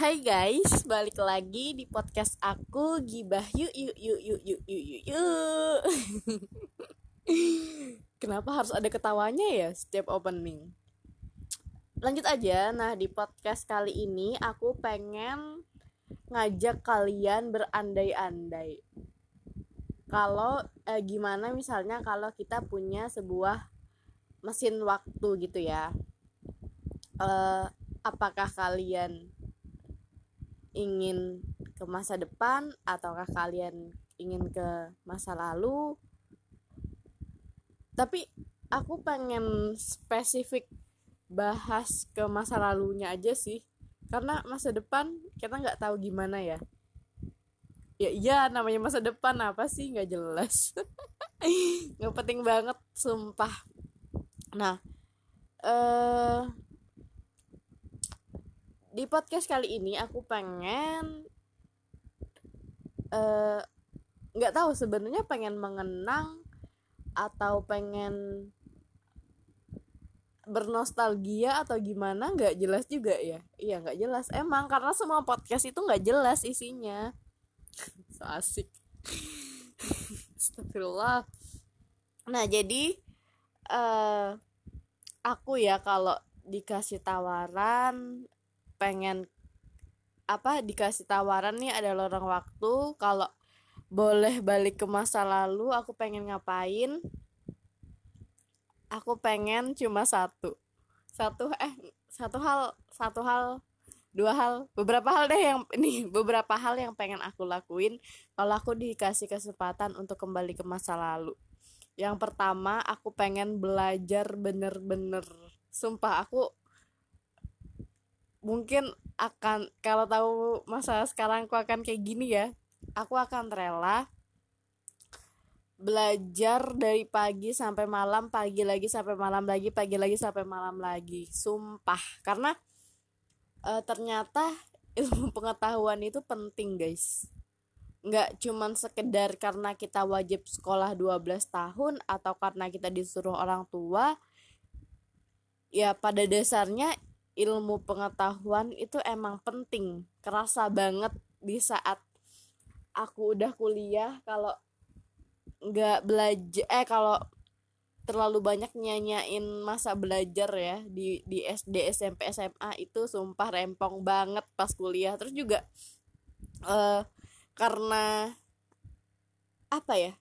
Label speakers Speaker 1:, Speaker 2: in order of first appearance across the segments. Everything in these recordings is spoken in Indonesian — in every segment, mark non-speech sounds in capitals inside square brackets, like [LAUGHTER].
Speaker 1: Hai guys, balik lagi di podcast aku Gibah. Yuk yuk yuk yuk yuk yuk yuk yuk. [LAUGHS] Kenapa harus ada ketawanya ya setiap opening? Lanjut aja, nah di podcast kali ini aku pengen ngajak kalian berandai-andai. Kalau eh, gimana misalnya kalau kita punya sebuah mesin waktu gitu ya. Eh, Apakah kalian ingin ke masa depan ataukah kalian ingin ke masa lalu? Tapi aku pengen spesifik bahas ke masa lalunya aja sih. Karena masa depan kita nggak tahu gimana ya. Ya iya namanya masa depan apa sih? Nggak jelas. [LAUGHS] Nggak penting banget sumpah. Nah eh di podcast kali ini aku pengen eh, nggak uh, tahu sebenarnya pengen mengenang atau pengen bernostalgia atau gimana nggak jelas juga ya. Iya nggak jelas. Emang karena semua podcast itu nggak jelas isinya. [LAUGHS] So asik. [LAUGHS] Astagfirullah. Nah jadi uh, aku ya kalau dikasih tawaran pengen apa dikasih tawaran nih ada lorong waktu kalau boleh balik ke masa lalu aku pengen ngapain? Aku pengen cuma satu. Satu eh satu hal satu hal dua hal beberapa hal deh yang ini beberapa hal yang pengen aku lakuin kalau aku dikasih kesempatan untuk kembali ke masa lalu. Yang pertama aku pengen belajar bener-bener. Sumpah aku mungkin akan kalau tahu masa sekarang aku akan kayak gini ya. Aku akan rela belajar dari pagi sampai malam pagi lagi sampai malam lagi pagi lagi sampai malam lagi. Sumpah. Karena e, ternyata [LAUGHS] ilmu pengetahuan itu penting guys. Nggak cuman sekedar karena kita wajib sekolah 12 tahun atau karena kita disuruh orang tua ya pada dasarnya ilmu pengetahuan itu emang penting kerasa banget di saat aku udah kuliah kalau nggak belajar eh kalau terlalu banyak nyanyain masa belajar ya di di SD SMP SMA itu sumpah rempong banget pas kuliah. Terus juga uh, karena apa ya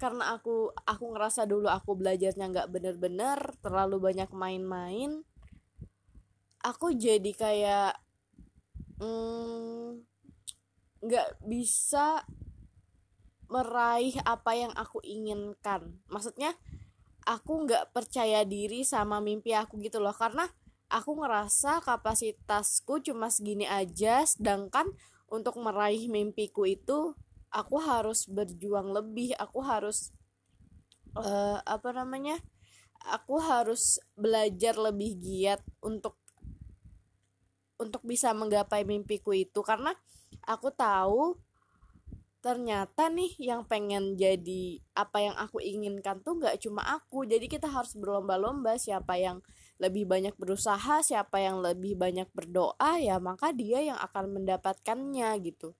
Speaker 1: karena aku aku ngerasa dulu aku belajarnya nggak bener-bener terlalu banyak main-main aku jadi kayak mm, nggak mm, bisa meraih apa yang aku inginkan. Maksudnya aku nggak percaya diri sama mimpi aku gitu loh. Karena aku ngerasa kapasitasku cuma segini aja sedangkan untuk meraih mimpiku itu aku harus berjuang lebih. Aku harus uh, apa namanya aku harus belajar lebih giat untuk untuk bisa menggapai mimpiku itu karena aku tahu ternyata nih yang pengen jadi apa yang aku inginkan tuh gak cuma aku. Jadi kita harus berlomba-lomba siapa yang lebih banyak berusaha siapa yang lebih banyak berdoa ya maka dia yang akan mendapatkannya gitu.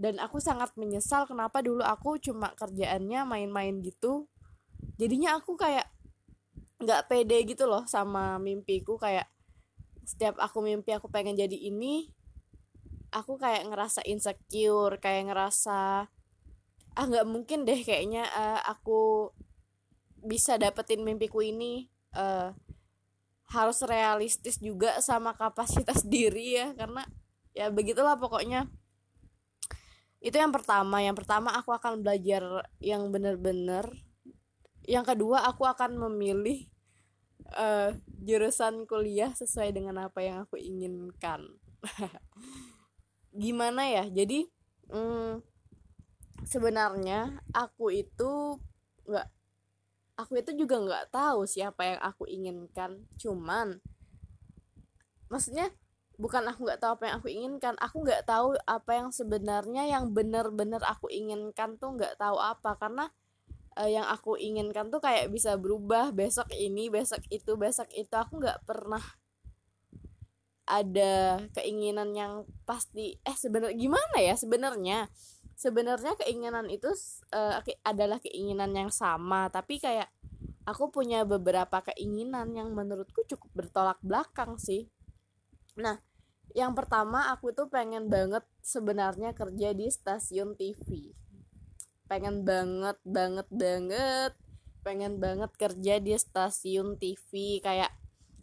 Speaker 1: Dan aku sangat menyesal kenapa dulu aku cuma kerjaannya main-main gitu. Jadinya aku kayak nggak pede gitu loh sama mimpiku kayak setiap aku mimpi aku pengen jadi ini aku kayak ngerasa insecure kayak ngerasa ah nggak mungkin deh kayaknya uh, aku bisa dapetin mimpiku ini. Uh, harus realistis juga sama kapasitas [LAUGHS] diri ya karena ya begitulah pokoknya. Itu yang pertama. Yang pertama aku akan belajar yang bener-bener yang kedua aku akan memilih uh, jurusan kuliah sesuai dengan apa yang aku inginkan. [LAUGHS] Gimana ya? Jadi mm, sebenarnya aku itu nggak aku itu juga nggak tahu siapa yang aku inginkan. Cuman maksudnya bukan aku nggak tahu apa yang aku inginkan. Aku nggak tahu apa yang sebenarnya yang benar-benar aku inginkan tuh nggak tahu apa. Karena uh, yang aku inginkan tuh kayak bisa berubah besok ini besok itu besok itu. Aku nggak pernah ada keinginan yang pasti. Eh sebenarnya gimana ya sebenarnya? Sebenarnya keinginan itu uh, adalah keinginan yang sama tapi kayak aku punya beberapa keinginan yang menurutku cukup bertolak belakang sih. Nah yang pertama aku tuh pengen banget sebenarnya kerja di stasiun TV pengen banget banget banget pengen banget kerja di stasiun TV kayak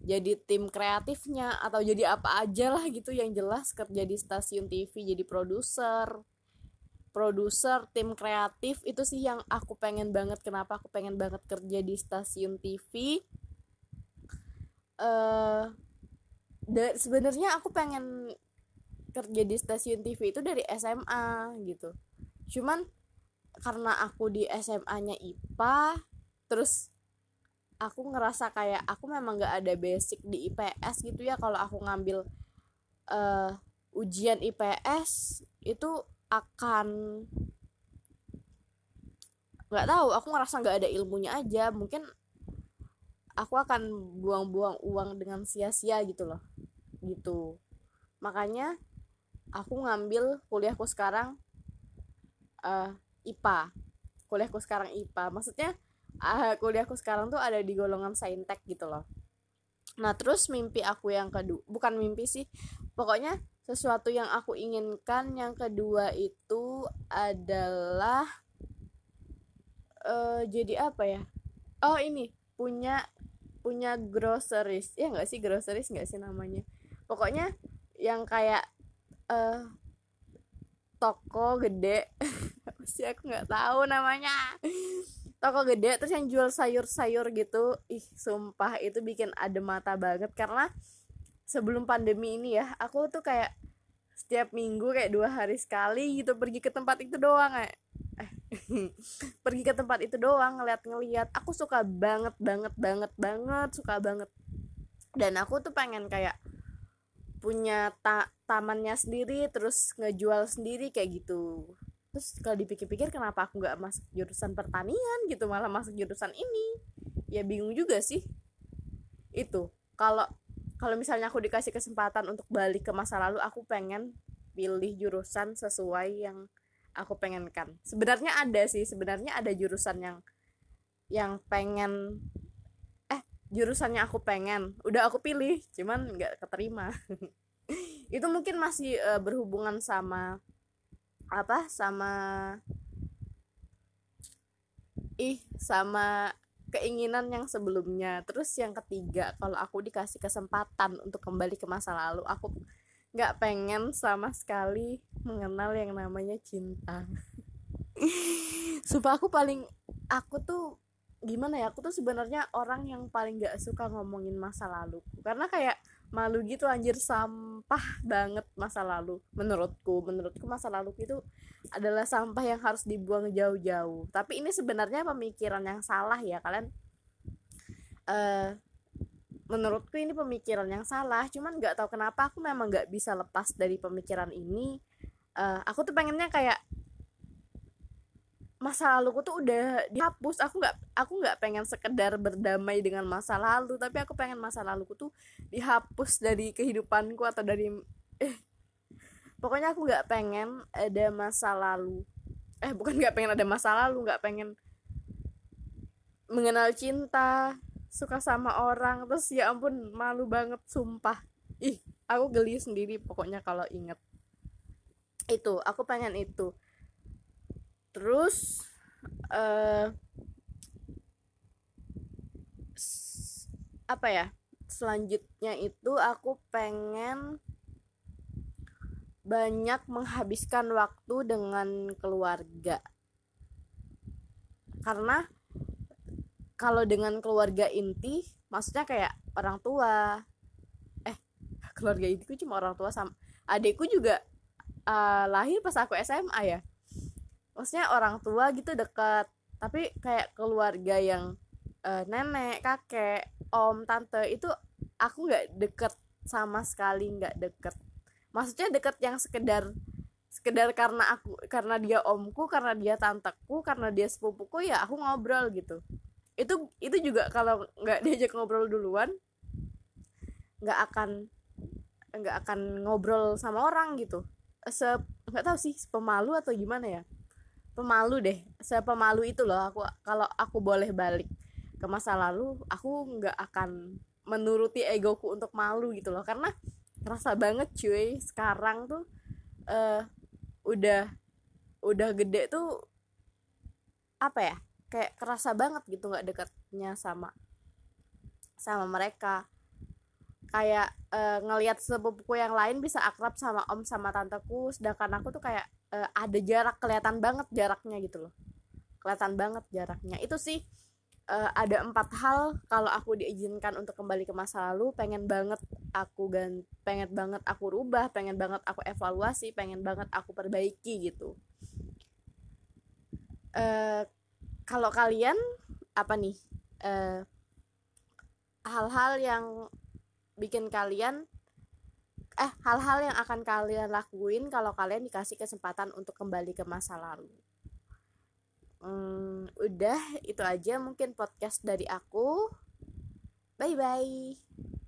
Speaker 1: jadi tim kreatifnya atau jadi apa aja lah gitu yang jelas kerja di stasiun TV jadi produser. Produser tim kreatif itu sih yang aku pengen banget. Kenapa aku pengen banget kerja di stasiun TV uh, eh, sebenarnya aku pengen kerja di stasiun TV itu dari SMA gitu. Cuman karena aku di SMA-nya IPA terus aku ngerasa kayak aku memang gak ada basic di IPS gitu ya. Kalau aku ngambil uh, ujian IPS itu akan nggak tahu aku ngerasa nggak ada ilmunya aja. Mungkin aku akan buang-buang uang dengan sia-sia gitu loh gitu. Makanya aku ngambil kuliahku sekarang uh, IPA kuliahku sekarang IPA maksudnya uh, kuliahku sekarang tuh ada di golongan saintek gitu loh. Nah terus mimpi aku yang kedua bukan mimpi sih. Pokoknya sesuatu yang aku inginkan yang kedua itu adalah uh, jadi apa ya? Oh ini punya punya groceries. Ya nggak sih groceries nggak sih namanya? Pokoknya yang kayak uh, toko gede [LAUGHS] sih aku nggak tahu namanya. Toko gede terus yang jual sayur-sayur gitu. Ih sumpah itu bikin ada mata banget. Karena sebelum pandemi ini ya aku tuh kayak setiap minggu kayak dua hari sekali gitu pergi ke tempat itu doang kayak eh [LAUGHS] pergi ke tempat itu doang ngeliat-ngeliat. Aku suka banget banget banget banget suka banget. Dan aku tuh pengen kayak punya ta tamannya sendiri terus ngejual sendiri kayak gitu terus kalau dipikir-pikir kenapa aku nggak masuk jurusan pertanian gitu malah masuk jurusan ini? Ya bingung juga sih. Itu kalau kalau misalnya aku dikasih kesempatan untuk balik ke masa lalu aku pengen pilih jurusan sesuai yang aku pengenkan. Sebenarnya ada sih sebenarnya ada jurusan yang yang pengen eh jurusannya aku pengen udah aku pilih cuman nggak keterima. [LAUGHS] Itu mungkin masih uh, berhubungan sama apa sama ih sama keinginan yang sebelumnya. Terus yang ketiga kalau aku dikasih kesempatan untuk kembali ke masa lalu aku nggak pengen sama sekali mengenal yang namanya cinta. [LAUGHS] Supaya aku paling aku tuh gimana ya aku tuh sebenarnya orang yang paling nggak suka ngomongin masa lalu karena kayak malu gitu anjir sampah banget masa lalu. Menurutku menurutku masa lalu itu adalah sampah yang harus dibuang jauh-jauh. Tapi ini sebenarnya pemikiran yang salah ya kalian. Uh, menurutku ini pemikiran yang salah cuman nggak tahu kenapa aku memang nggak bisa lepas dari pemikiran ini. Uh, aku tuh pengennya kayak masa laluku tuh udah dihapus. Aku nggak aku nggak pengen sekedar berdamai dengan masa lalu tapi aku pengen masa laluku tuh dihapus dari kehidupanku atau dari eh pokoknya aku nggak pengen ada masa lalu. Eh bukan nggak pengen ada masa lalu nggak pengen mengenal cinta suka sama orang terus ya ampun malu banget sumpah. Ih aku geli sendiri pokoknya kalau inget. Itu aku pengen itu terus uh, apa ya selanjutnya itu aku pengen banyak menghabiskan waktu dengan keluarga. Karena kalau dengan keluarga inti maksudnya kayak orang tua eh keluarga inti cuma orang tua sama adikku juga uh, lahir pas aku SMA ya maksudnya orang tua gitu dekat. Tapi kayak keluarga yang uh, nenek kakek om tante itu aku nggak deket sama sekali nggak deket. Maksudnya deket yang sekedar sekedar karena aku karena dia omku karena dia tanteku karena dia sepupuku ya aku ngobrol gitu. Itu itu juga kalau nggak diajak ngobrol duluan nggak akan nggak akan ngobrol sama orang gitu. Se nggak tahu sih pemalu atau gimana ya pemalu deh sepemalu itu loh aku kalau aku boleh balik ke masa lalu aku nggak akan menuruti egoku untuk malu gitu loh. Karena rasa banget cuy sekarang tuh uh, udah udah gede tuh apa ya kayak kerasa banget gitu nggak dekatnya sama sama mereka kayak uh, ngelihat sepupuku yang lain bisa akrab sama om sama tanteku sedangkan aku tuh kayak uh, ada jarak kelihatan banget jaraknya gitu loh. Kelihatan banget jaraknya. Itu sih uh, ada empat hal kalau aku diizinkan untuk kembali ke masa lalu. Pengen banget aku gan pengen banget aku rubah pengen banget aku evaluasi pengen banget aku perbaiki gitu. Uh, kalau kalian apa nih? Hal-hal uh, yang bikin kalian eh hal-hal yang akan kalian lakuin kalau kalian dikasih kesempatan untuk kembali ke masa lalu. Hmm, udah itu aja mungkin podcast dari aku. Bye bye